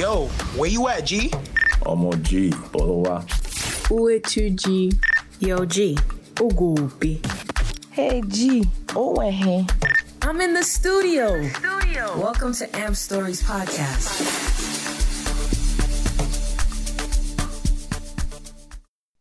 Yo, where you at, G? Ọmọ G, bọ́lọ́ wá. Uetu G. Yo, G. Ugupi. Hey G, ó wẹ̀ hẹ́n. I'm in the studio. Studio. Welcome to Amp Stories Podcast.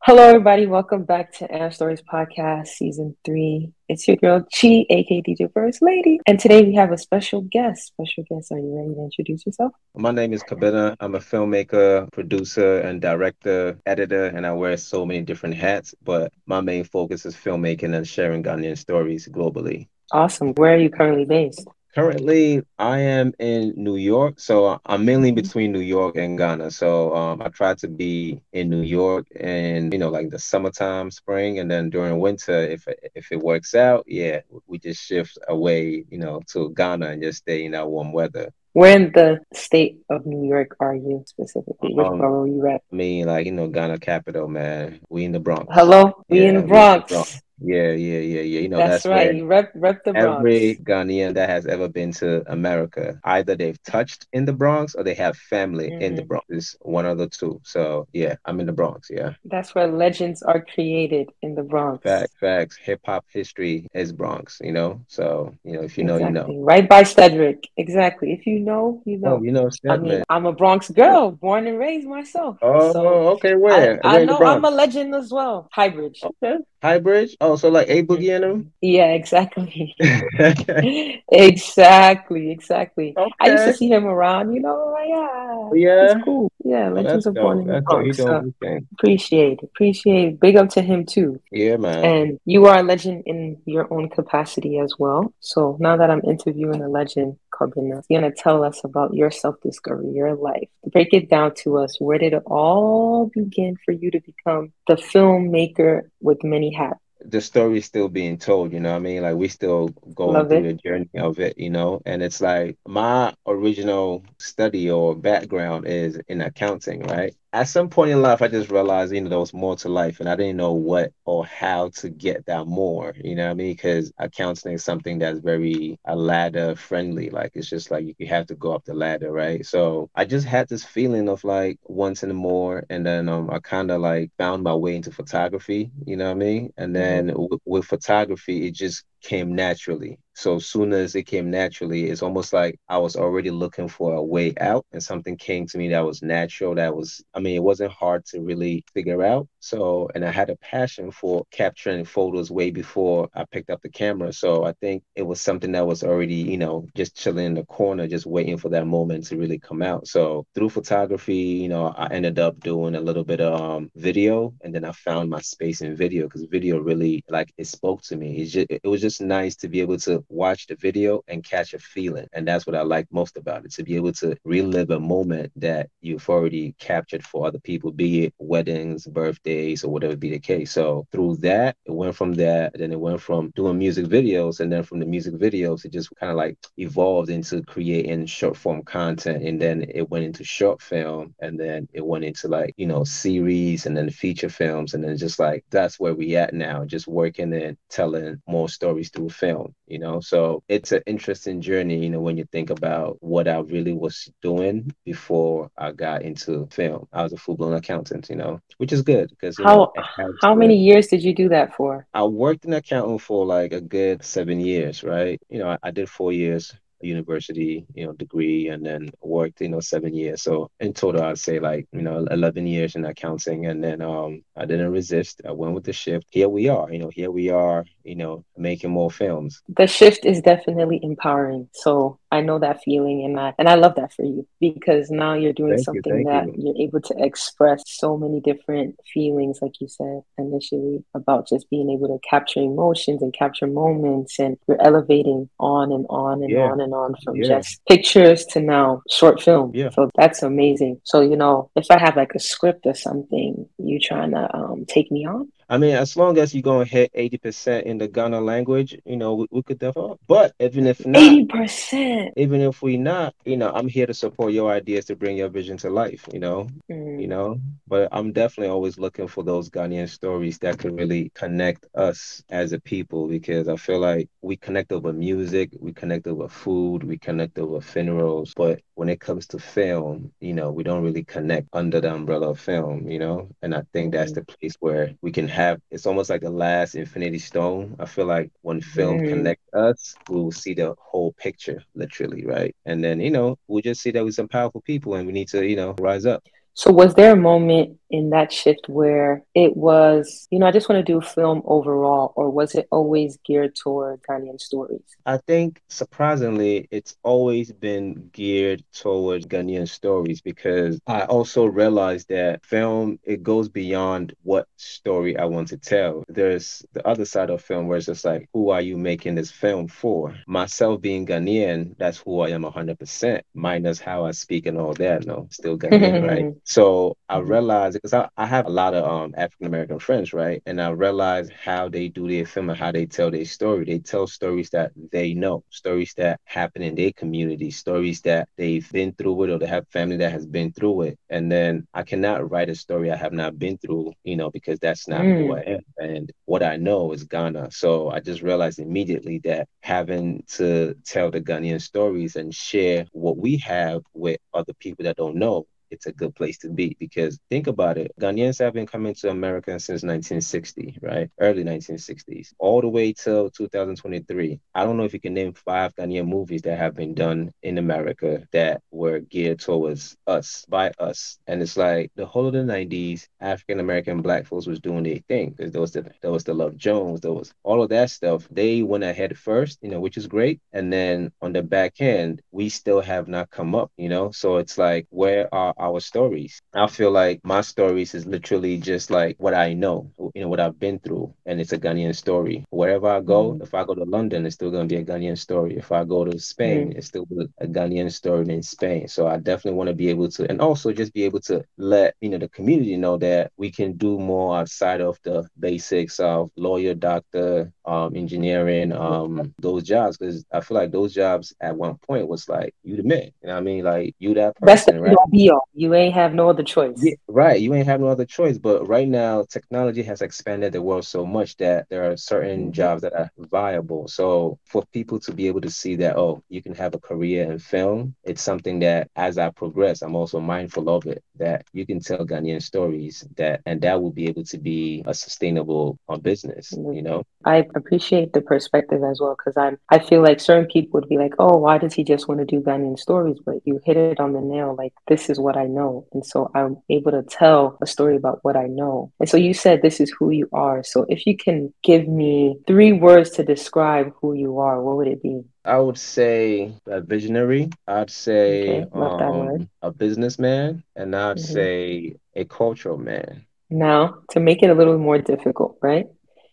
Hello, everybody. Welcome back to Am Stories Podcast, Season 3. It's your girl, Chi, aka DJ First Lady. And today we have a special guest. Special guest, are you ready to introduce yourself? My name is Kobina. I'm a filmmaker, producer, and director, editor, and I wear so many different hats. But my main focus is filmmaking and sharing Ghanaian stories globally. Awesome. Where are you currently based? Currently, I am in New York, so I'm mainly between New York and Ghana. So um, I try to be in New York and you know like the summertime, spring, and then during winter, if if it works out, yeah, we just shift away, you know, to Ghana and just stay in that warm weather. Where in the state of New York are you specifically? Which Um, borough are you at? I mean, like you know, Ghana capital, man. We in the Bronx. Hello? We Yeah, in the Bronx. Yeah, yeah, yeah, yeah. You know, that's, that's, right. You rep, rep the Bronx. every Ghanaian that has ever been to America, either they've touched in the Bronx or they have family in the Mhm. Bronx. It's one of the two. So yeah, I'm in the Bronx. Yeah, That's where legends are created in the Bronx. facts, facts. Hip hop history is Bronx. You know, so you know if you know, you know. Right by Cedric. Exactly. If you know, you know. Oh, you know, I mean, I'm a Bronx girl, born and raised myself. Oh, so okay. Where? I, I know I'm a legend as well. Highbridge. Okay. High Bridge. Oh, so like A Boogie and him? Yeah, exactly. them. exactly, exactly. I used to see him around, you know, like, yeah, Yeah. it's cool. Yeah, legends are born in the Bronx. So appreciate, appreciate. Big up to him too. Yeah, man. And you are a legend in your own capacity as well. So now that I'm interviewing a legend, Kobina, you're gonna tell us about your self-discovery, your life. Break it down to us. Where did it all begin for you to become the filmmaker with many hats? The story is still being told, you know what I mean? Like we still going Love through it. the journey of it, you know? And it's like my original study or background is in accounting, right? At some point in life, I just realized, you know, there was more to life and I didn't know what or how to get that more, you know what I mean? Because accounting is something that's very a ladder friendly. Like it's just like you have to go up the ladder, right? So I just had this feeling of like wanting more. And then um, I kind of like found my way into photography, you know what I mean? And then w- with photography, it just came naturally. So as soon as it came naturally, it's almost like I was already looking for a way out and something came to me that was natural. That was, I mean, it wasn't hard to really figure out. So, and I had a passion for capturing photos way before I picked up the camera. So I think it was something that was already, you know, just chilling in the corner, just waiting for that moment to really come out. So through photography, you know, I ended up doing a little bit of um, video and then I found my space in video because video really like it spoke to me. It's just, it was just nice to be able to watch the video and catch a feeling. And that's what I like most about it, to be able to relive a moment that you've already captured for other people, be it weddings, birthdays, or whatever be the case. So through that, it went from there, then it went from doing music videos, and then from the music videos, it just kind of like evolved into creating short form content. And then it went into short film, and then it went into like, you know, series and then feature films. And then just like that's where we at now, just working and telling more stories through film, you know. So it's an interesting journey, you know, when you think about what I really was doing before I got into film. I was a full blown accountant, you know, which is good because you know, How how many years did you do that for? I worked in accounting for like a good seven years, right? You know, I, I did four years university, you know, degree, and then worked, you know, seven years. So in total, I'd say like, you know, 11 years in accounting. And then um, I didn't resist. I went with the shift. Here we are, you know, here we are, you know, making more films. The shift is definitely empowering. So I know that feeling and I and I love that for you because now you're doing Thank something thank that you. you're able to express so many different feelings, like you said initially, about just being able to capture emotions and capture moments and you're elevating on and on and Yeah. on and on from Yeah. just pictures to now short film. Yeah. So that's amazing. So, you know, if I have like a script or something, you trying to um take me on? I mean, as long as you're gonna hit eighty percent in the Ghana language, you know, we, we could definitely. But even if not, Eighty percent. even if we not, you know, I'm here to support your ideas to bring your vision to life. You know, mm. you know. But I'm definitely always looking for those Ghanaian stories that can really connect us as a people because I feel like we connect over music, we connect over food, we connect over funerals, but when it comes to film, you know, we don't really connect under the umbrella of film, you know? And I think that's mm. the place where we can have it's almost like the last infinity stone. I feel like when film Mm. connects us, we will see the whole picture, literally, right? And then, you know, we'll just see that we're some powerful people and we need to, you know, rise up. So was there a moment in that shift where it was, you know, I just want to do film overall, or was it always geared toward Ghanaian stories? I think surprisingly, it's always been geared toward Ghanaian stories because I also realized that film it goes beyond what story I want to tell. There's the other side of film where it's just like, who are you making this film for? Myself being Ghanaian, that's who I am 100%, minus how I speak and all that. No, still Ghanaian, right? So I realized because I, I have a lot of um African American friends, right? And I realize how they do their film and how they tell their story. They tell stories that they know, stories that happen in their community, stories that they've been through it or they have family that has been through it. And then I cannot write a story I have not been through, you know, because that's not who I am. And what I know is Ghana. So I just realized immediately that having to tell the Ghanaian stories and share what we have with other people that don't know it's a good place to be because think about it. Ghanaians have been coming to America since 1960, right? Early 1960s, all the way till 2023. I don't know if you can name five Ghanaian movies that have been done in America that were geared towards us, by us. And it's like the whole of the 90s, African American black folks was doing their thing because there was the there was the Love Jones, there was all of that stuff. They went ahead first, you know, which is great. And then on the back end, we still have not come up, you know. So it's like, where are our stories. I feel like my stories is literally just like what I know, you know, what I've been through, and it's a Ghanaian story. Wherever I go, Mhm. if I go to London, it's still gonna be a Ghanaian story. If I go to Spain, it's still a Ghanaian story in Spain. So I definitely want to be able to, and also just be able to let you know the community know that we can do more outside of the basics of lawyer, doctor, um, engineering, um, those jobs. Because I feel like those jobs at one point was like you the man. You know what I mean? Like you that That's person, right? be all. You ain't have no other choice. Yeah, right. You ain't have no other choice. But right now, technology has expanded the world so much that there are certain jobs that are viable. So for people to be able to see that, oh, you can have a career in film, it's something that as I progress, I'm also mindful of it, that you can tell Ghanaian stories that and that will be able to be a sustainable uh, business, you know? I appreciate the perspective as well because I'm I feel like certain people would be like, oh, why does he just want to do Ghanaian stories? But you hit it on the nail. Like this is what I know, and so I'm able to tell a story about what I know. And so you said this is who you are. So if you can give me three words to describe who you are, what would it be? I would say a visionary. I'd say Okay, love that word. um, a businessman, and I'd Mhm. say a cultural man. Now, to make it a little more difficult, right?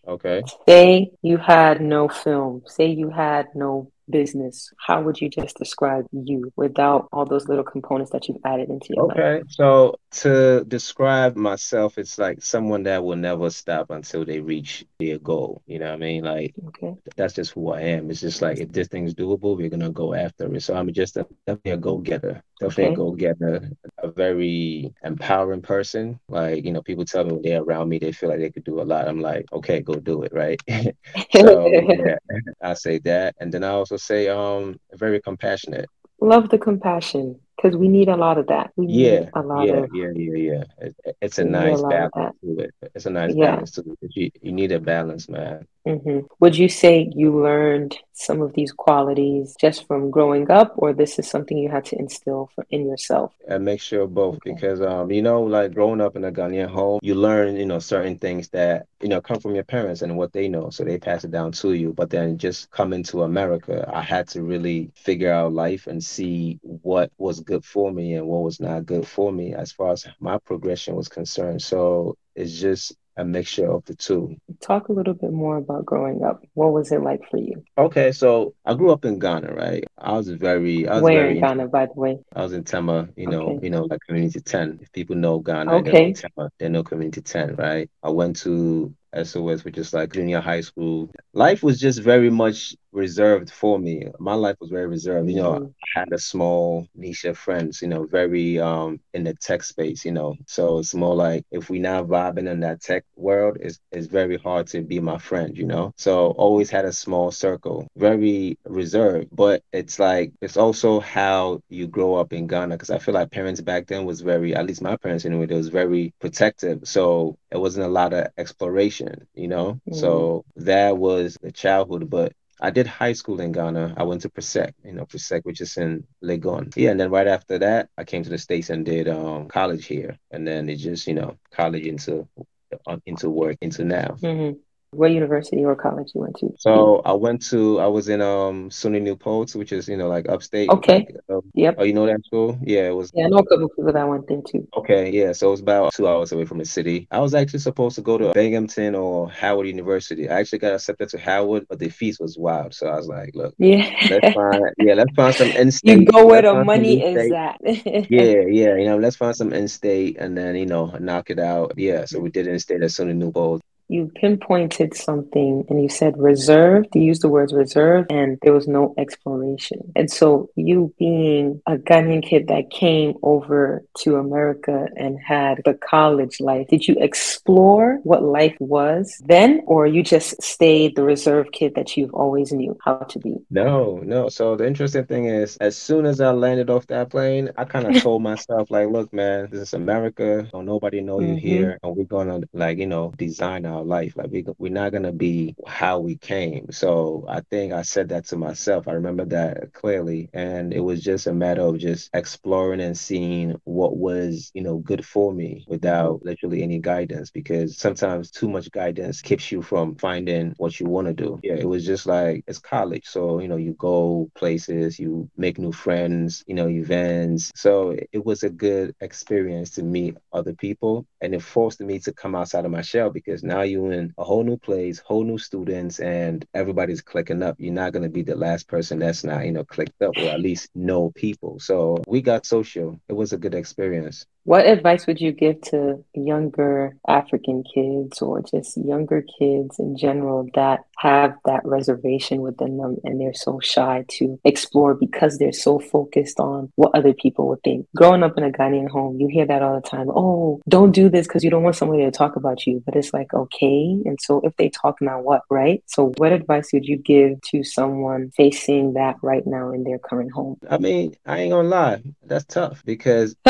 Okay. Say you had no film. Say you had no business. How would you just describe you without all those little components that you've added into your life? Okay, so to describe myself, it's like someone that will never stop until they reach their goal. You know what I mean? Like Okay. that's just who I am. It's just like if this thing's doable, we're gonna go after it. So I'm just a, definitely a go-getter. Definitely Okay. a go-getter. A very empowering person. Like, you know, people tell me when they're around me, they feel like they could do a lot. I'm like, okay, go do it, right? So yeah, I say that. And then I also say um very compassionate. Love the compassion because we need a lot of that. We Yeah, need a lot yeah, of yeah, yeah, yeah. It, it's a need a nice balance to it. It's a nice Yeah. balance to it. You, you need a balance, man. Hmm Would you say you learned some of these qualities just from growing up, or this is something you had to instill for, in yourself? A mixture of both Okay. because um, you know, like growing up in a Ghanaian home, you learn, you know, certain things that, you know, come from your parents and what they know. So they pass it down to you. But then just coming to America, I had to really figure out life and see what was good for me and what was not good for me as far as my progression was concerned. So it's just a mixture of the two. Talk a little bit more about growing up. What was it like for you? Okay, so I grew up in Ghana, right? I was very, I was Where very in Ghana, by the way? I was in Tema, you know, Okay. you know, like Community 10. If people know Ghana, okay. they know Tema, they know Community 10, right? I went to SOS, which is like junior high school. Life was just very much reserved for me. My life was very reserved. You know, mm-hmm. I had a small niche of friends, you know, very um in the tech space, you know. So it's more like if we not vibing in that tech world, it's it's very hard to be my friend, you know. So always had a small circle, very reserved. But it's like it's also how you grow up in Ghana because I feel like parents back then was very, at least my parents anyway, they was very protective. So it wasn't a lot of exploration, you know. Mm-hmm. So that was the childhood, but I did high school in Ghana. I went to Presec, you know, Presec, which is in Legon. Yeah, and then right after that, I came to the States and did um, college here. And then it just, you know, college into uh, into work into now. Mm-hmm. What university or college you went to? So I went to I was in um SUNY New Paltz, which is you know like upstate. Okay. Like, um, yep. Oh, you know that school? Yeah, it was. Yeah, I know a couple people that went there too. Okay, yeah. So it was about two hours away from the city. I was actually supposed to go to Binghamton or Howard University. I actually got accepted to Howard, but the fees was wild. So I was like, look, yeah, let's find yeah, let's find some in-state. You go where the money is at. yeah, yeah. You know, let's find some in-state and then you know knock it out. Yeah. So we did in-state at SUNY New Paltz you pinpointed something and you said reserved. You used the words reserved and there was no exploration. And so, you being a Ghanaian kid that came over to America and had the college life, did you explore what life was then, or you just stayed the reserved kid that you've always knew how to be? No, no. So, the interesting thing is, as soon as I landed off that plane, I kind of told myself, like, look, man, this is America. Don't nobody know mm-hmm. you here. And we're going to, like, you know, design our our life. Like we we're not gonna be how we came. So I think I said that to myself. I remember that clearly, and it was just a matter of just exploring and seeing what was you know good for me without literally any guidance. Because sometimes too much guidance keeps you from finding what you want to do. Yeah, it was just like it's college, so you know you go places, you make new friends, you know events. So it was a good experience to meet other people, and it forced me to come outside of my shell because now you're in a whole new place, whole new students, and everybody's clicking up. You're not gonna be the last person that's not, you know, clicked up or at least know people. So we got social. It was a good experience. What advice would you give to younger African kids or just younger kids in general that have that reservation within them and they're so shy to explore because they're so focused on what other people would think? Growing up in a Ghanaian home, you hear that all the time. Oh, don't do this because you don't want somebody to talk about you. But it's like, okay. And so if they talk now, what, right? So what advice would you give to someone facing that right now in their current home? I mean, I ain't gonna lie. That's tough because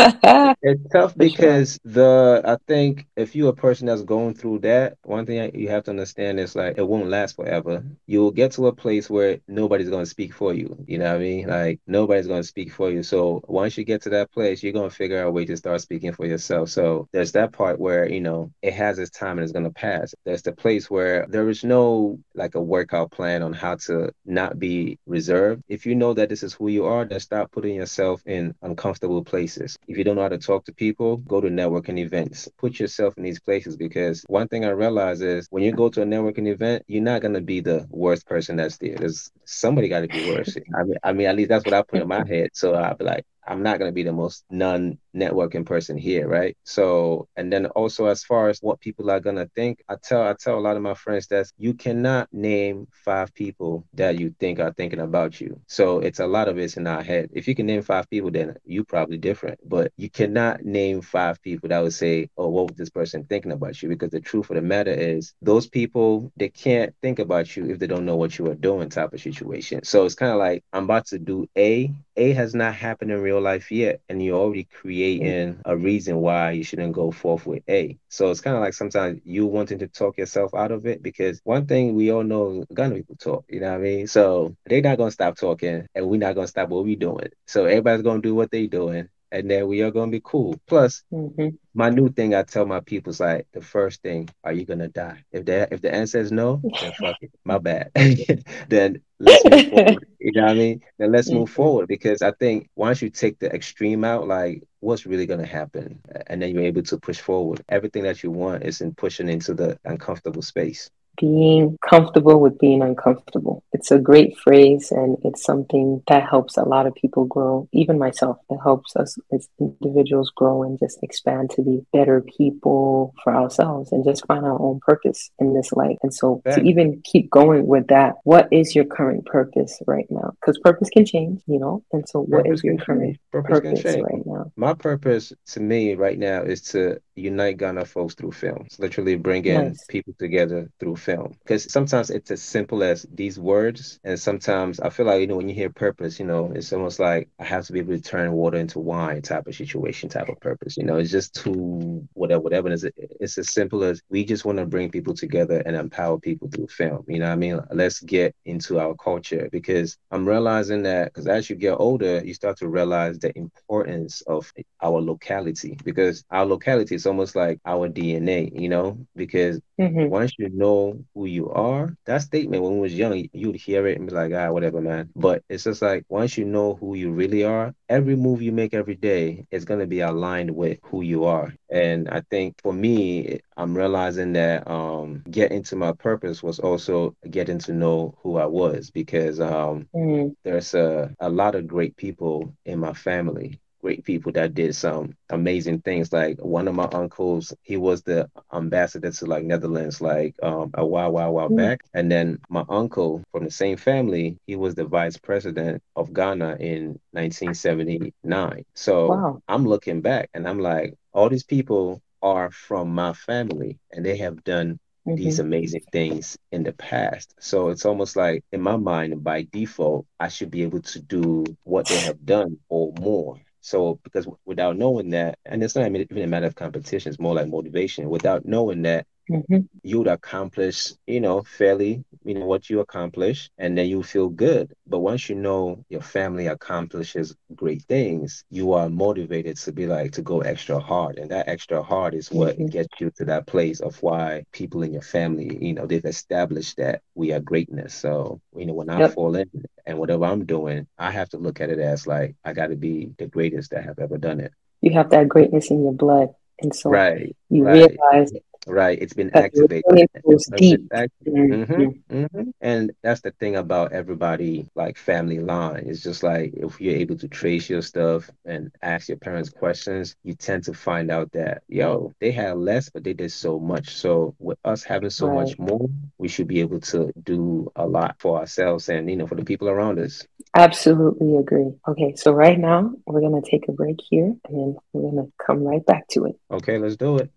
tough because sure. the I think if you're a person that's going through that, one thing you have to understand is like it won't last forever. You'll get to a place where nobody's gonna speak for you. You know what I mean? Like nobody's gonna speak for you. So once you get to that place, you're gonna figure out a way to start speaking for yourself. So there's that part where you know it has its time and it's gonna pass. There's the place where there is no like a workout plan on how to not be reserved. If you know that this is who you are, then stop putting yourself in uncomfortable places. If you don't know how to talk to people, go to networking events. Put yourself in these places because one thing I realize is when you go to a networking event, you're not gonna be the worst person that's there. There's somebody got to be worse. I mean, I mean, at least that's what I put in my head. So I'll be like, I'm not going to be the most non networking person here, right? So, and then also as far as what people are going to think, I tell I tell a lot of my friends that you cannot name five people that you think are thinking about you. So it's a lot of it's in our head. If you can name five people, then you probably different. But you cannot name five people that would say, "Oh, what was this person thinking about you?" Because the truth of the matter is, those people they can't think about you if they don't know what you are doing, type of situation. So it's kind of like I'm about to do A. A has not happened in real real life yet, and you're already creating a reason why you shouldn't go forth with A. So it's kind of like sometimes you wanting to talk yourself out of it because one thing we all know, gun people talk, you know what I mean? So they're not gonna stop talking, and we're not gonna stop what we're doing. So everybody's gonna do what they're doing, and then we are gonna be cool. Plus, mm-hmm. my new thing I tell my people is like the first thing, are you gonna die? If the if the answer is no, then fuck it, my bad. then let's move forward. You know what I mean? Then let's move mm-hmm. forward because I think once you take the extreme out, like what's really gonna happen, and then you're able to push forward. Everything that you want is in pushing into the uncomfortable space. Being comfortable with being uncomfortable. It's a great phrase and it's something that helps a lot of people grow, even myself. It helps us as individuals grow and just expand to be better people for ourselves and just find our own purpose in this life. And so to even keep going with that, what is your current purpose right now? Because purpose can change, you know? And so what Purpose is your current. Purpose purpose right now? My purpose to me right now is to unite Ghana folks through film. It's literally bringing Nice. people together through film. Because sometimes it's as simple as these words, and sometimes I feel like you know when you hear purpose, you know, it's almost like I have to be able to turn water into wine type of situation, type of purpose. You know, it's just too whatever, whatever. It's, it's as simple as we just want to bring people together and empower people through film. You know what I mean? Let's get into our culture because I'm realizing that because as you get older, you start to realize the importance of our locality because our locality is almost like our DNA, you know, because hmm once you know who you are, that statement when we was young, you'd hear it and be like, ah, whatever, man. But it's just like once you know who you really are, every move you make every day is gonna be aligned with who you are. And I think for me, I'm realizing that um getting to my purpose was also getting to know who I was because um mm there's a, a lot of great people in my family great people that did some amazing things like one of my uncles he was the ambassador to like netherlands like um a while while while Mm. back and then my uncle from the same family he was the vice president of ghana in 1979 so Wow. i'm looking back and i'm like all these people are from my family and they have done these hmm amazing things in the past. So it's almost like in my mind, by default, I should be able to do what they have done or more. So because without knowing that, and it's not even a matter of competition, it's more like motivation. Without knowing that hmm you would accomplish, you know, fairly, you know, what you accomplish, and then you feel good. But once you know your family accomplishes great things, you are motivated to be like to go extra hard. And that extra hard is what Mhm. gets you to that place of why people in your family, you know, they've established that we are greatness. So, you know, when I Yep. fall in and whatever I'm doing, I have to look at it as like I gotta be the greatest that have ever done it. You have that greatness in your blood. And so Right, you right. realize Right. It's been activated. feeling It's been deep. act- Mhm. hmm hmm And that's the thing about everybody, like family line. It's just like if you're able to trace your stuff and ask your parents questions, you tend to find out that, yo, they had less, but they did so much. So with us having so much more, we should be able to do a lot for ourselves and, you know, for the people around us. Absolutely agree. Okay, so right now we're gonna take a break here and then we're gonna come right back to it. Okay, let's do it.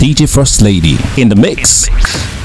DJ First Lady in the mix.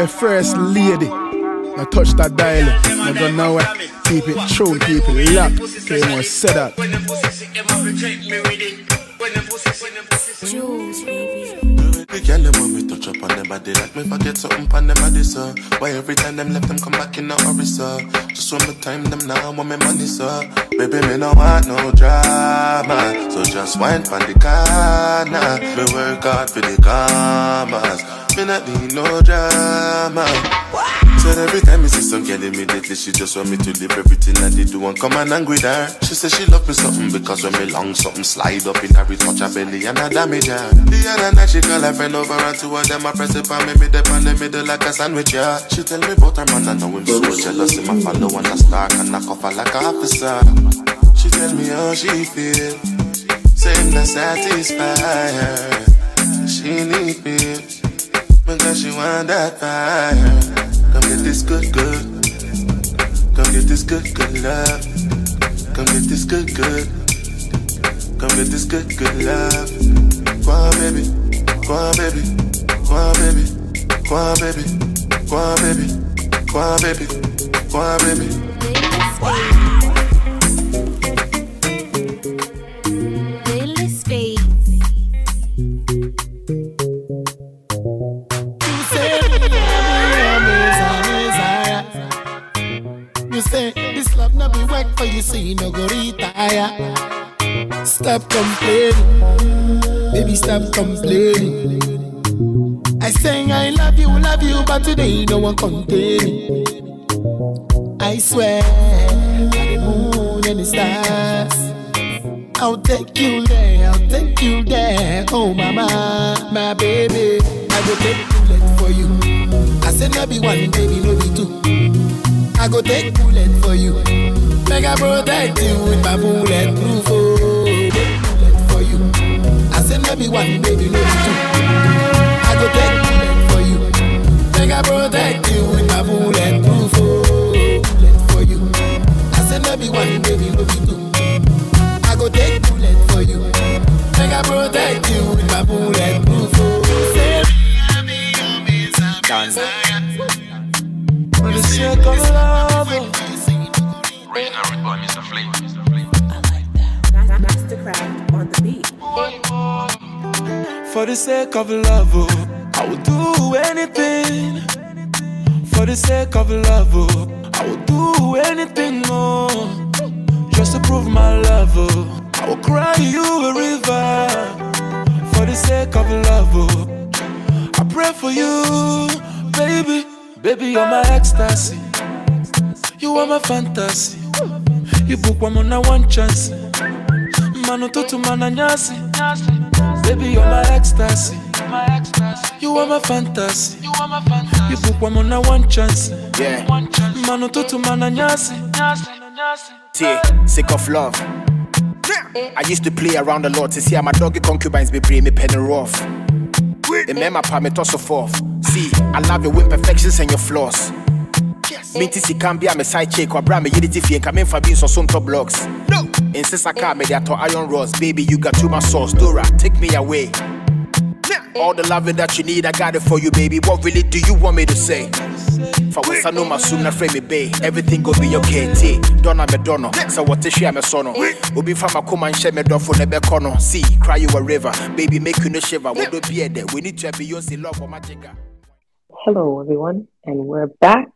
DJ First Lady. Now touch that dial. Now go nowhere. Keep it true, keep it locked. Okay, more said that. The girl them want me touch up on them body like me forget something on them body sir. Why every time them left them come back in a hurry sir? Just when me time them now want me money sir. Baby me no want no drama, so just wine pon the corner. Me work hard for the commas. Definitely no drama. Said every time you see some girl immediately she just want me to leave everything that they do and come and angry with her. She said she love me something because when me long something slide up in her touch her belly and I damage her. The other night she call her friend over and two of them I press it on me up in the middle like a sandwich yeah. She tell me about her man I know him so jealous in my follow and I start and knock off her like a officer. She tell me how she feel, same not satisfy her. She need me because she want that fire. Come get this good, good. Come get this good, good love. Come get this good, good. Come get this good, good love. Go on, baby. Go on, baby. Go on, baby. Go on, baby. Go on, baby. Go on, baby. Go on, baby. Daily Stop complaining, baby, stop complaining. I say I love you, love you, but today no one contain me. I swear, by the moon and the stars. I'll take you there, I'll take you there. Oh, mama, my baby. I go take bullet for you. I said, no be one, baby, no be two. I go take bullet for you. Make I protect you with my bulletproof. Oh, be one, baby, no be two. I go take bullet for you. Make I protect you with my bulletproof. Oh, bullet for you. I said, no be one, baby, no be two. I go take bullet for you. Make I protect you with my bulletproof. Oh, say, Done. for the sake of love. oh. Original root boy, Mr. Flavor. MasterKraft on the beat. For the sake of love, oh, I will do anything. For the sake of love, oh, I will do anything, oh, just to prove my love, oh. I will cry you a river. For the sake of love, oh, I pray for you, baby, baby, you're my ecstasy. You are my fantasy. You book one on one chance. Manu tutu mana nyasi. Baby, you're my ecstasy. You are my fantasy. You book one on one chance. Yeah. Manu tutu mana nyasi. T, sick of love. I used to play around a lot to see how my doggy concubines be bring me penny rough. Remember, pa me toss forth. See, I love your imperfections and your flaws. Minti si can be a me side chick or brand me unity fee and come in for being so some top blocks. No, insist I can't me that to iron rods. Baby, you got too much sauce. Dora, take me away. All the loving that you need, I got it for you, baby. What really do you want me to say? For once I know my soon na frame me bay. Everything go be okay. T, Donna me dono. So what is she me sono? Ubi from a come and share me door for the becono. See, cry you a river. Baby, make you no shiver. What do be there? We need to have Beyonce love for my jigger. Hello, everyone, and we're back.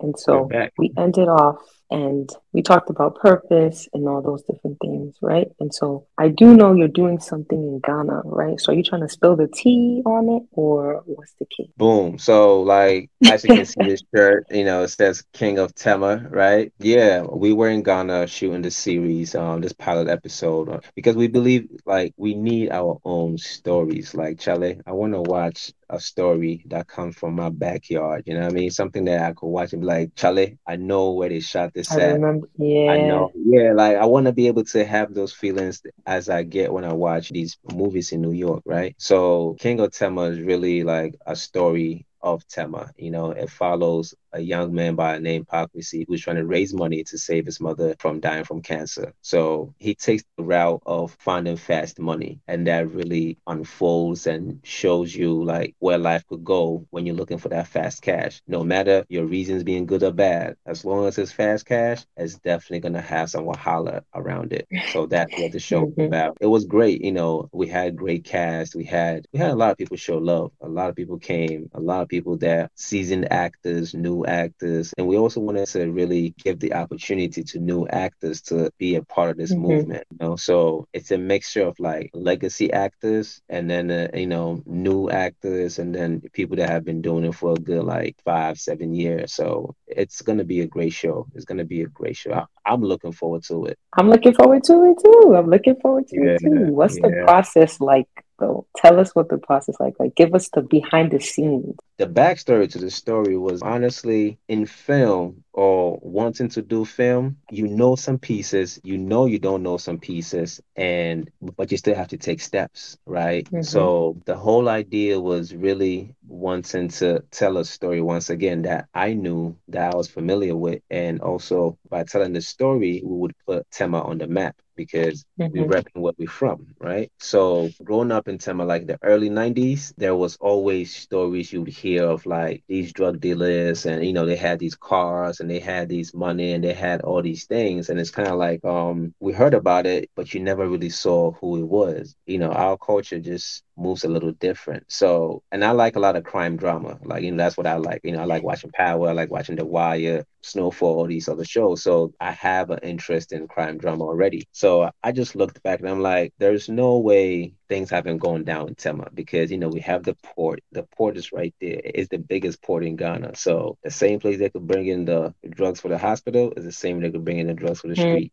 And so we ended off and we talked about purpose and all those different things, right? And so I do know you're doing something in Ghana, right? So are you trying to spill the tea on it or what's the key? Boom. So, like, as you can see, this shirt, you know, it says King of Tema, right? Yeah, we were in Ghana shooting this series, um, this pilot episode, uh, because we believe, like, we need our own stories. Like, Charlie, I want to watch a story that comes from my backyard. You know what I mean? Something that I could watch and be like, Charlie, I know where they shot this I at. remember, yeah. I know. Yeah, like I want to be able to have those feelings as I get when I watch these movies in New York, right? So King of Tema is really like a story of Tema. You know, it follows a young man by the name Park Misi who's trying to raise money to save his mother from dying from cancer. So he takes the route of finding fast money, and that really unfolds and shows you like where life could go when you're looking for that fast cash. No matter your reasons being good or bad, as long as it's fast cash, it's definitely gonna have some wahala around it. So that's what the show was mm-hmm. about. It was great, you know. We had great cast. We had we had a lot of people show love. A lot of people came. A lot of people that seasoned actors, new actors, and we also wanted to really give the opportunity to new actors to be a part of this Mhm. movement. You know, so it's a mixture of like legacy actors and then uh, you know new actors and then people that have been doing it for a good like five, seven years. So it's gonna be a great show. It's gonna be a great show. I, I'm looking forward to it. I'm looking forward to it too. I'm looking forward to it too. What's the process like though? Tell us what the process like. Like give us the behind the scenes. The backstory to the story was honestly in film or wanting to do film you know some pieces you know you don't know some pieces and but you still have to take steps right Mhm. so the whole idea was really wanting to tell a story once again that i knew that i was familiar with and also by telling the story we would put tema on the map because we Mhm. repping where we're from, right? So growing up in Tema, like the early '90s, there was always stories you would hear of like these drug dealers, and you know they had these cars and they had these money and they had all these things, and it's kind of like um we heard about it, but you never really saw who it was. You know, our culture just moves a little different. So, and I like a lot of crime drama. Like, you know, that's what I like. You know, I like watching Power, I like watching The Wire, Snowfall, all these other shows. So I have an interest in crime drama already. So I just looked back and I'm like, there's no way things have been going down in Tema because, you know, we have the port. The port is right there. It's the biggest port in Ghana. So the same place they could bring in the drugs for the hospital is the same they could bring in the drugs for the Mm. street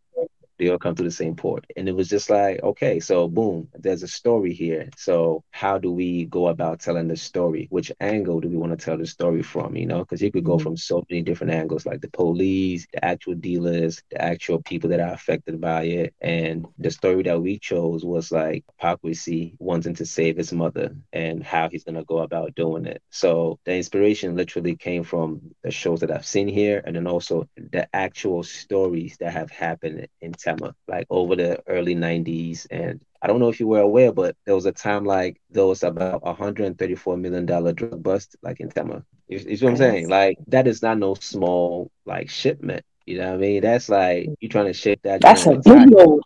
they all come through the same port. And it was just like, okay, so boom, there's a story here. So how do we go about telling the story? Which angle do we want to tell the story from? You know, because you could go Mhm. from so many different angles, like the police, the actual dealers, the actual people that are affected by it. And the story that we chose was like Pakwisi wanting to save his mother and how he's gonna go about doing it. So the inspiration literally came from the shows that I've seen here and then also the actual stories that have happened in Tema, like over the early 90s. And I don't know if you were aware, but there was a time like there was about a $134 million drug bust, like in Tema. You, you see what I'm saying? Like, that is not no small, like, shipment. You know what I mean? That's like you trying to ship that. That's a big load.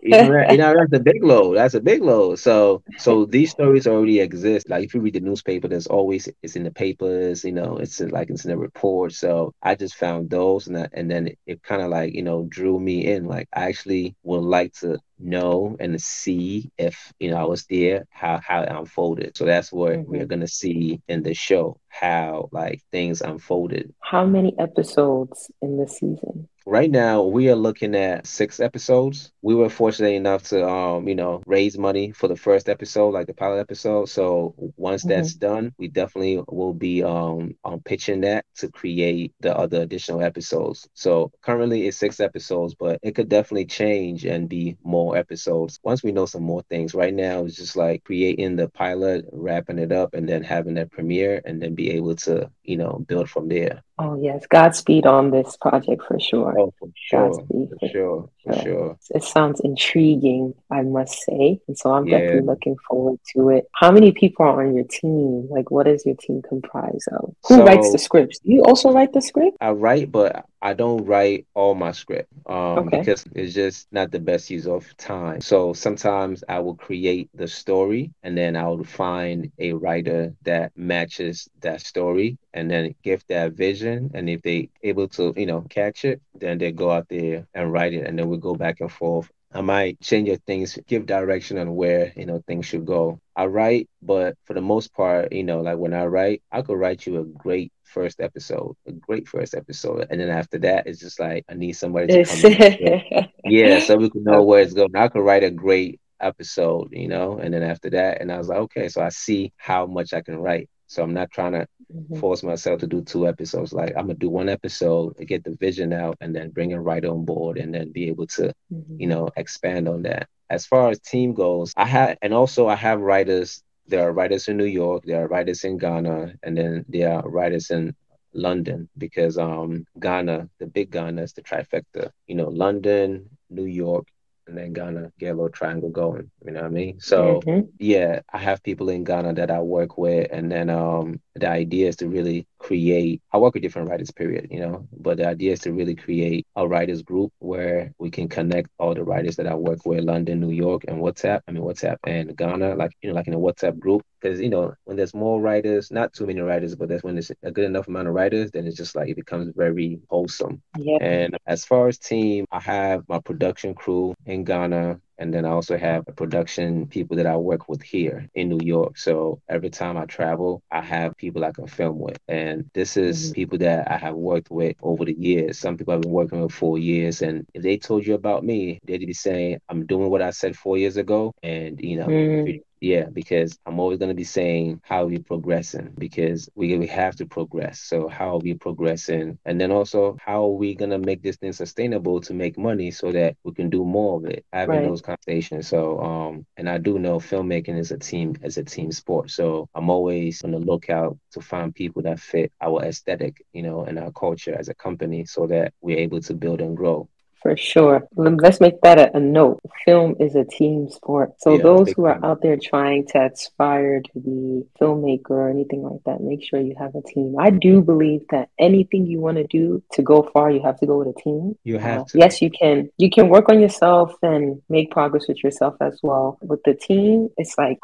You know, you know that's a big load. That's a big load. So, so these stories already exist. Like if you read the newspaper, there's always it's in the papers. You know, it's like it's in the report. So I just found those, and that, and then it, it kind of like you know drew me in. Like I actually would like to know and see if you know I was there, how how it unfolded. So that's what Mhm. we're gonna see in the show, how like things unfolded. How many episodes in the season? Right now, we are looking at six episodes. We were fortunate enough to, um, you know, raise money for the first episode, like the pilot episode. So once that's done, we definitely will be um, um pitching that to create the other additional episodes. So currently it's six episodes, but it could definitely change and be more episodes once we know some more things. Right now, it's just like creating the pilot, wrapping it up, and then having that premiere, and then be able to, you know, build from there. Oh yes, Godspeed on this project for sure. Oh, for sure, Godspeed. For sure, for sure. sure. It sounds intriguing, I must say. And so I'm Yeah. definitely looking forward to it. How many people are on your team? Like, what is your team comprised of? Who writes the scripts? Do you also write the script? I write, but I don't write all my script um, Okay. because it's just not the best use of time. So sometimes I will create the story and then I will find a writer that matches that story and then give that vision. And if they able to, you know, catch it, then they go out there and write it, and then we go back and forth. I might change your things, give direction on where you know things should go. I write, but for the most part, you know, like when I write, I could write you a great first episode, a great first episode, and then after that, it's just like I need somebody to come in. yeah, so we can know where it's going. I could write a great episode, you know, and then after that, and I was like, okay, so I see how much I can write. So I'm not trying to Mhm. force myself to do two episodes. Like I'm gonna do one episode, get the vision out, and then bring a writer on board, and then be able to, Mhm. you know, expand on that. As far as team goes, I have, and also I have writers. There are writers in New York, there are writers in Ghana, and then there are writers in London because um Ghana, the big Ghana is the trifecta. You know, London, New York, and then Ghana get a little triangle going. You know what I mean? So Mhm. yeah, I have people in Ghana that I work with, and then um the idea is to really create. I work with different writers, period. You know, but the idea is to really create a writers group where we can connect all the writers that I work with, London, New York, and WhatsApp. I mean WhatsApp and Ghana, like you know, like in a WhatsApp group. Because you know, when there's more writers, not too many writers, but that's when there's a good enough amount of writers, then it's just like it becomes very wholesome. Yeah. And as far as team, I have my production crew in Ghana. And then I also have production people that I work with here in New York. So every time I travel, I have people I can film with. And this is Mhm. people that I have worked with over the years. Some people I've been working with for years. And if they told you about me, they'd be saying, I'm doing what I said four years ago. And, you know, Mm. Yeah, because I'm always going to be saying how are we progressing because we we have to progress. So how are we progressing? And then also how are we going to make this thing sustainable to make money so that we can do more of it? Having Right. those conversations. So um and I do know filmmaking is a team as a team sport. So I'm always on the lookout to find people that fit our aesthetic, you know, and our culture as a company so that we're able to build and grow. For sure. Let's make that a, a note. Film is a team sport. So Yeah, those who are out there trying to aspire to be filmmaker or anything like that, make sure you have a team. I do believe that anything you want to do to go far, you have to go with a team. You have Uh, to. yes, you can. You can work on yourself and make progress with yourself as well. With the team, it's like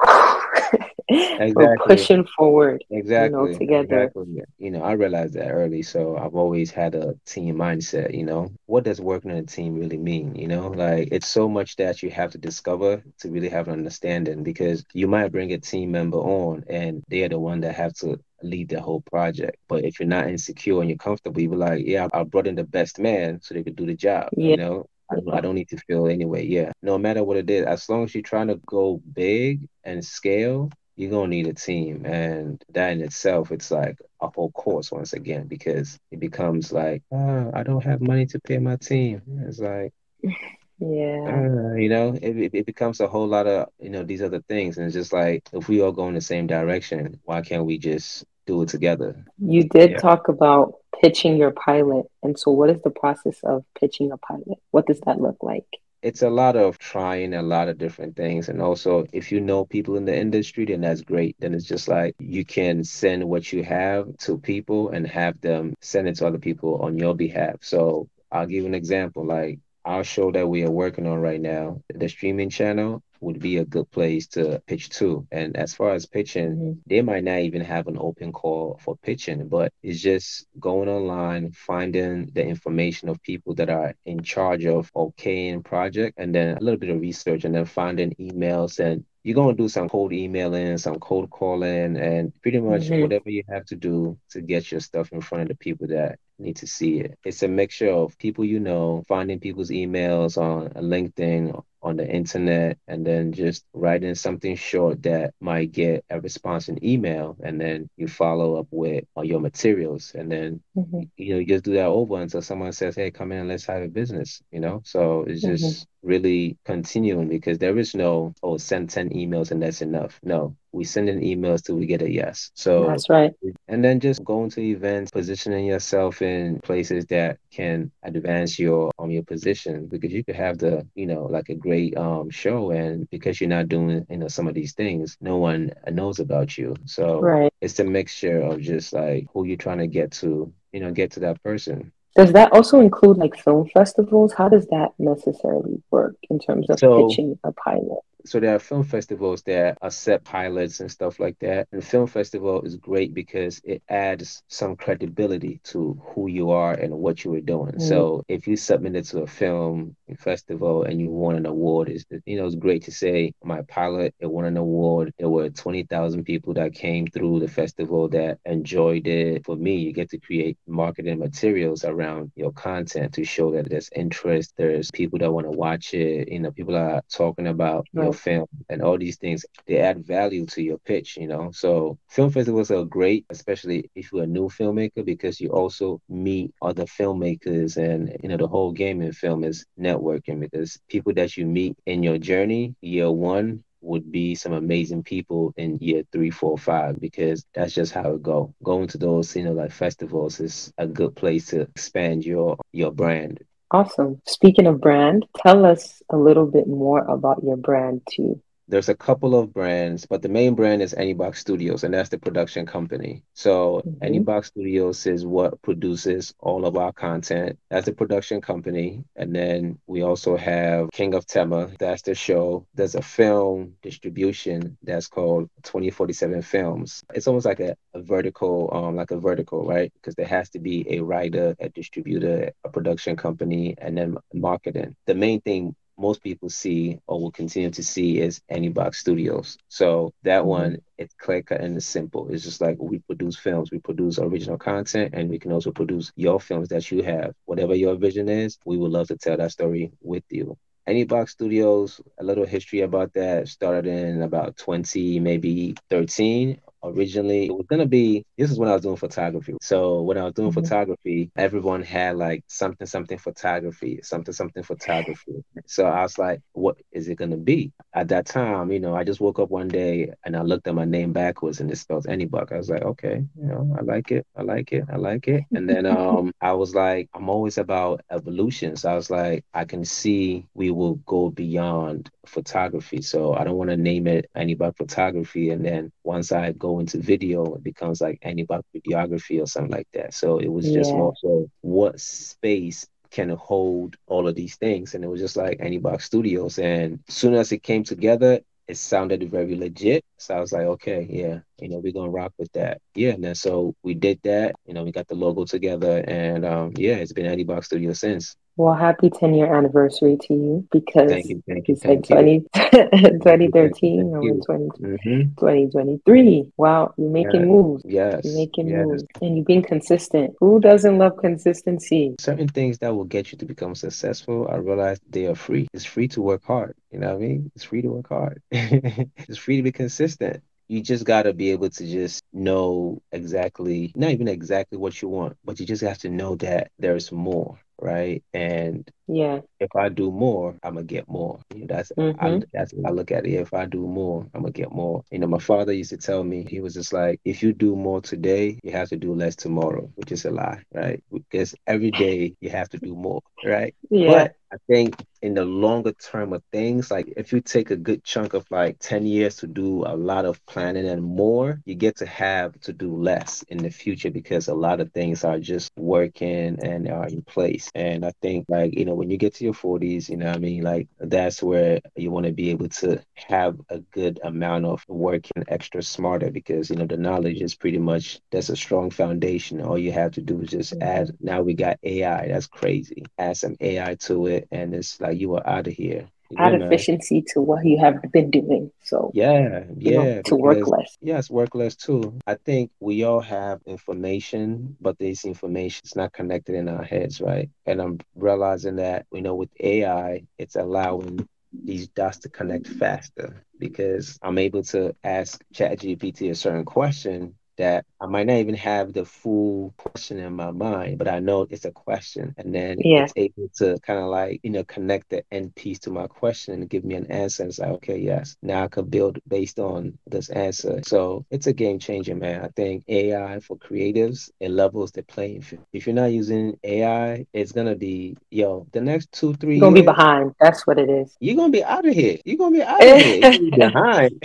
we're pushing forward, you know, Exactly, together. exactly. You know, I realized that early, so I've always had a team mindset, you know. What does working in a team really mean? You know, like it's so much that you have to discover to really have an understanding because you might bring a team member on and they're the one that have to lead the whole project. But if you're not insecure and you're comfortable, you be like, yeah, I brought in the best man so they could do the job, Yeah. you know. I don't, I don't need to feel anyway. Yeah. No matter what it is, as long as you're trying to go big and scale, you're gonna need a team. And that in itself, it's like a whole course once again, because it becomes like, oh, I don't have money to pay my team. It's like, Yeah. uh, you know, it, it, it becomes a whole lot of, you know, these other things. And it's just like, if we all go in the same direction, why can't we just do it together? You did Yeah. talk about pitching your pilot. And so, what is the process of pitching a pilot? What does that look like? it's a lot of trying a lot of different things and also if you know people in the industry then that's great then it's just like you can send what you have to people and have them send it to other people on your behalf so i'll give an example like our show that we are working on right now the streaming channel would be a good place to pitch to and as far as pitching Mhm. they might not even have an open call for pitching, but it's just going online, finding the information of people that are in charge of okaying project, and then a little bit of research, and then finding emails and you're going to do some cold emailing, some cold calling, and pretty much Mhm. whatever you have to do to get your stuff in front of the people that need to see it. It's a mixture of people you know, finding people's emails on LinkedIn, on the internet, and then just writing something short that might get a response in email, and then you follow up with all your materials, and then Mhm. you know you just do that over until someone says, "Hey, come in, and let's have a business." You know, so it's just really continuing because there is no oh send 10 emails and that's enough no we send in emails till we get a yes so That's right. and then just going to events positioning yourself in places that can advance your um your position because you could have the you know like a great um show and because you're not doing you know some of these things no one knows about you so Right. it's a mixture of just like who you're trying to get to you know get to that person Does that also include like film festivals? How does that necessarily work in terms of So- pitching a pilot? So there are film festivals that accept pilots and stuff like that. And film festival is great because it adds some credibility to who you are and what you were doing. Mm. So if you submit it to a film festival and you won an award, it's you know it's great to say my pilot it won an award. There were twenty thousand people that came through the festival that enjoyed it. For me, you get to create marketing materials around your content to show that there's interest. There's people that want to watch it. You know, people are talking about your Right. Film and all these things. They add value to your pitch. You know, so film festivals are great, especially if you're a new filmmaker because you also meet other filmmakers and you know the whole game in film is networking because people that you meet in your journey year one would be some amazing people in year three, four, five, because that's just how it go. Going to those, you know, like festivals is a good place to expand your your brand. Awesome. Speaking of brand, tell us a little bit more about your brand too. There's a couple of brands, but the main brand is Anibok Studios, and that's the production company. So Mhm. Anibok Studios is what produces all of our content. That's the production company. And then we also have King of Tema, that's the show. There's a film distribution that's called 2047 Films. It's almost like a, a vertical, um, like a vertical, right? Because there has to be a writer, a distributor, a production company, and then marketing. The main thing most people see or will continue to see is Anibok Studios. So that mm-hmm. one, it's clear cut and it's simple. It's just like we produce films, we produce original content, and we can also produce your films that you have. Whatever your vision is, we would love to tell that story with you. Anibok Studios, a little history about that started in about 20, maybe 13 originally it was gonna be this is when I was doing photography. So when I was doing Mhm. photography, everyone had like something something photography, something something photography. So I was like, what is it gonna be? At that time, you know, I just woke up one day and I looked at my name backwards and it spells Anibok. I was like, okay, you know, I like it, I like it, I like it. And then um I was like, I'm always about evolution. So I was like, I can see we will go beyond photography. So I don't want to name it Anibok photography and then once I go into video, it becomes like Anibok videography or something like that. So it was just Yeah. more so what space can hold all of these things. And it was just like Anibok Studios. And as soon as it came together, it sounded very legit. So I was like, okay, yeah, you know, we're gonna rock with that. Yeah, and then so we did that, you know, we got the logo together and um yeah, it's been Anibok Studio since. Well, happy 10 year anniversary to you because Thank you, thank you, thank you. 20, 2013 thank or you. 20, Mm-hmm. 2023. Wow, you're making moves. Yes. You're making yes. moves and you're being consistent. Who doesn't love consistency? certain things that will get you to become successful, I realize they are free. It's free to work hard. You know what I mean? It's free to work hard. it's free to be consistent. You just got to be able to just know exactly, not even exactly what you want, but you just have to know that there's more, right? And Yeah. if I do more, I'm gonna get more. You know, that's I, Mhm. that's how I look at it. If I do more, I'm gonna get more. You know, my father used to tell me he was just like, if you do more today, you have to do less tomorrow, which is a lie, right? Because every day you have to do more, right? Yeah. But I think in the longer term of things, like if you take a good chunk of like 10 years to do a lot of planning and more, you get to have to do less in the future because a lot of things are just working and are in place. And I think like, you know, when you get to your 40s, you know I mean? Like that's where you want to be able to have a good amount of working extra smarter because, you know, the knowledge is pretty much that's a strong foundation. All you have to do is just add now we got AI. That's crazy. Add some AI to it and it's like you are out of here. Add Yeah, man. efficiency to what you have been doing. So, Yeah, you know, yeah. to work less. Yes, work less too. I think we all have information, but this information is not connected in our heads, right? And I'm realizing that, you know, with AI, it's allowing these dots to connect faster because I'm able to ask ChatGPT a certain question that I might not even have the full question in my mind, but I know it's a question. And then Yeah. it's able to kind of like, you know, connect the end piece to my question and give me an answer. And it's like, okay, yes, now I could build based on this answer. So it's a game changer, man. I think AI for creatives, it levels the playing field. If you're not using AI, it's going to be, yo, the next two, 3 You're going to be behind. That's what it is. you're gonna be out of here. You're gonna be out of here. You're gonna be behind.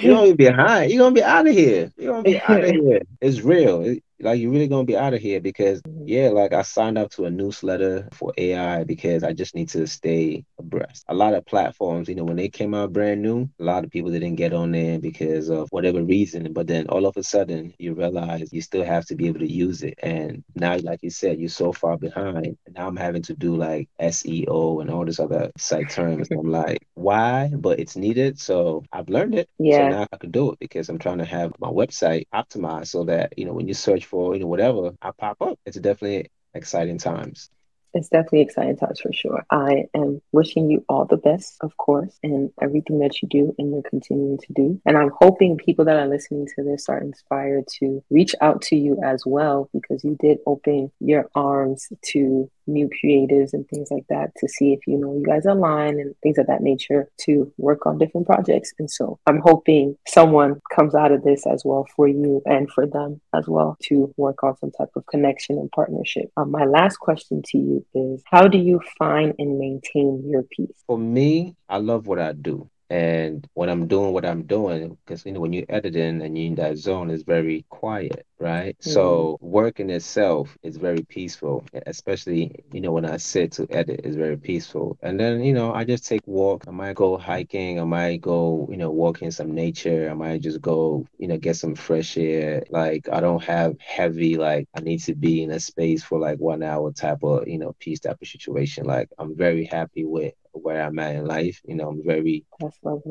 you're gonna be behind. You're gonna be out of here. You're gonna be out of here. It's real. It- like you're really gonna be out of here because mm-hmm. yeah, like I signed up to a newsletter for AI because I just need to stay abreast. A lot of platforms, you know, when they came out brand new, a lot of people didn't get on there because of whatever reason. But then all of a sudden you realize you still have to be able to use it. And now, like you said, you're so far behind. Now I'm having to do like SEO and all this other site terms. I'm like, why? But it's needed. So I've learned it. Yeah. So now I can do it because I'm trying to have my website optimized so that, you know, when you search for, you know, whatever, I pop up. It's definitely exciting times. It's definitely exciting times for sure. I am wishing you all the best, of course, in everything that you do and you're continuing to do. And I'm hoping people that are listening to this are inspired to reach out to you as well because you did open your arms to new creatives and things like that to see if you know you guys align and things of that nature to work on different projects. And so I'm hoping someone comes out of this as well for you and for them as well to work on some type of connection and partnership. Um, my last question to you is how do you find and maintain your peace? For me, I love what I do. And when I'm doing what I'm doing, because you know when you're editing and you're in that zone, it's very quiet, right? Mm-hmm. So work in itself is very peaceful, especially you know when I sit to edit, it's very peaceful. And then you know I just take walk. I might go hiking. I might go you know walk in some nature. I might just go you know get some fresh air. Like I don't have heavy like I need to be in a space for like one hour type of you know peace type of situation. Like I'm very happy with where I'm at in life. You know, I'm very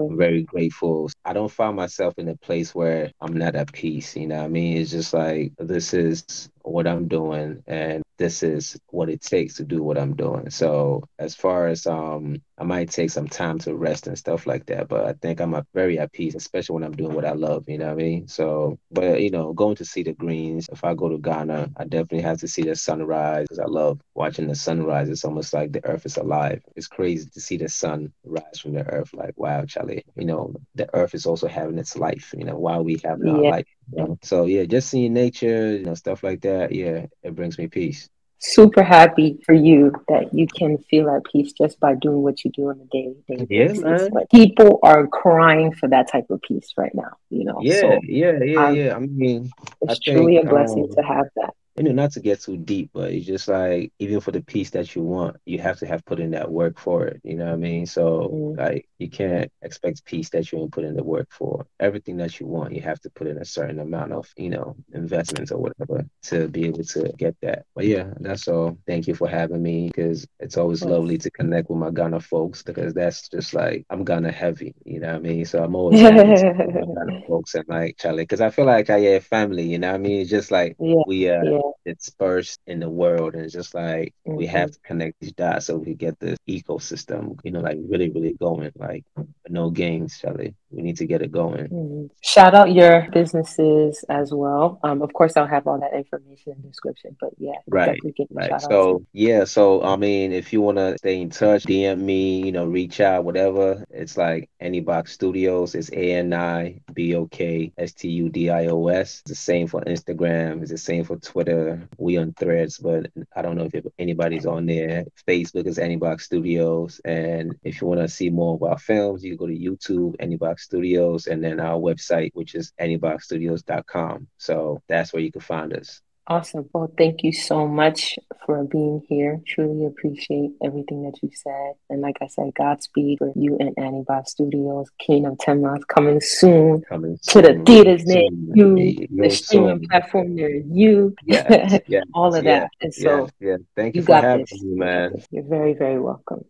I'm very grateful. I don't find myself in a place where I'm not at peace. You know what I mean? It's just like this is what I'm doing and this is what it takes to do what I'm doing. So as far as um I might take some time to rest and stuff like that, but I think I'm a very at peace, especially when I'm doing what I love, you know what I mean? So but you know, going to see the greens, if I go to Ghana, I definitely have to see the sunrise because I love watching the sunrise. It's almost like the earth is alive. It's crazy to see the sun rise from the earth. Like, wow, Charlie, you know, the earth is also having its life, you know, while we have our Yeah. life. So yeah, just seeing nature, you know, stuff like that, yeah, it brings me peace. Super happy for you that you can feel at peace just by doing what you do on a daily daily Yeah, basis. man. Like people are crying for that type of peace right now, you know. Yeah, so yeah, yeah, um, yeah. I mean, I it's truly a blessing um to have that. You know, not to get too deep, but it's just like even for the peace that you want, you have to have put in that work for it. You know what I mean? So Mm. like you can't expect peace that you ain't put in the work for. Everything that you want, you have to put in a certain amount of, you know, investments or whatever to be able to get that. But yeah, that's all. Thank you for having me because it's always lovely to connect with my Ghana folks because that's just like I'm Ghana heavy, you know what I mean? So I'm always happy to my Ghana folks and like Charlie, because I feel like I yeah family, you know what I mean? It's just like Yeah, we uh yeah. Dispersed in the world and it's just like we Mhm. have to connect these dots so we get this ecosystem, you know, like really, really going. Like no games, Charlie. We need to get it going. Mhm. Shout out your businesses as well. Um, of course, I'll have all that information in the description, but yeah, Right, definitely give right. shout out So yeah, so I mean, if you want to stay in touch, DM me, you know, reach out, whatever. It's like Anibok Studios. It's A N I B O K S T U D I O S. It's the same for Instagram. It's the same for Twitter. We on Threads, but I don't know if anybody's on there. Facebook is Anibok Studios, and if you want to see more of our films, you can go to YouTube, Anibok Studios, and then our website, which is anibokstudios.com. So that's where you can find us. Awesome. Well, thank you so much for being here. Truly appreciate everything that you said. And like I said, Godspeed for you and Anibok Studios. King of Tema's coming soon Coming to the theaters near you, the streaming soon. platform near you, Yes, yes, all of yes, that. And so yes. Thank you you for got having this. me, man. You're very, very welcome.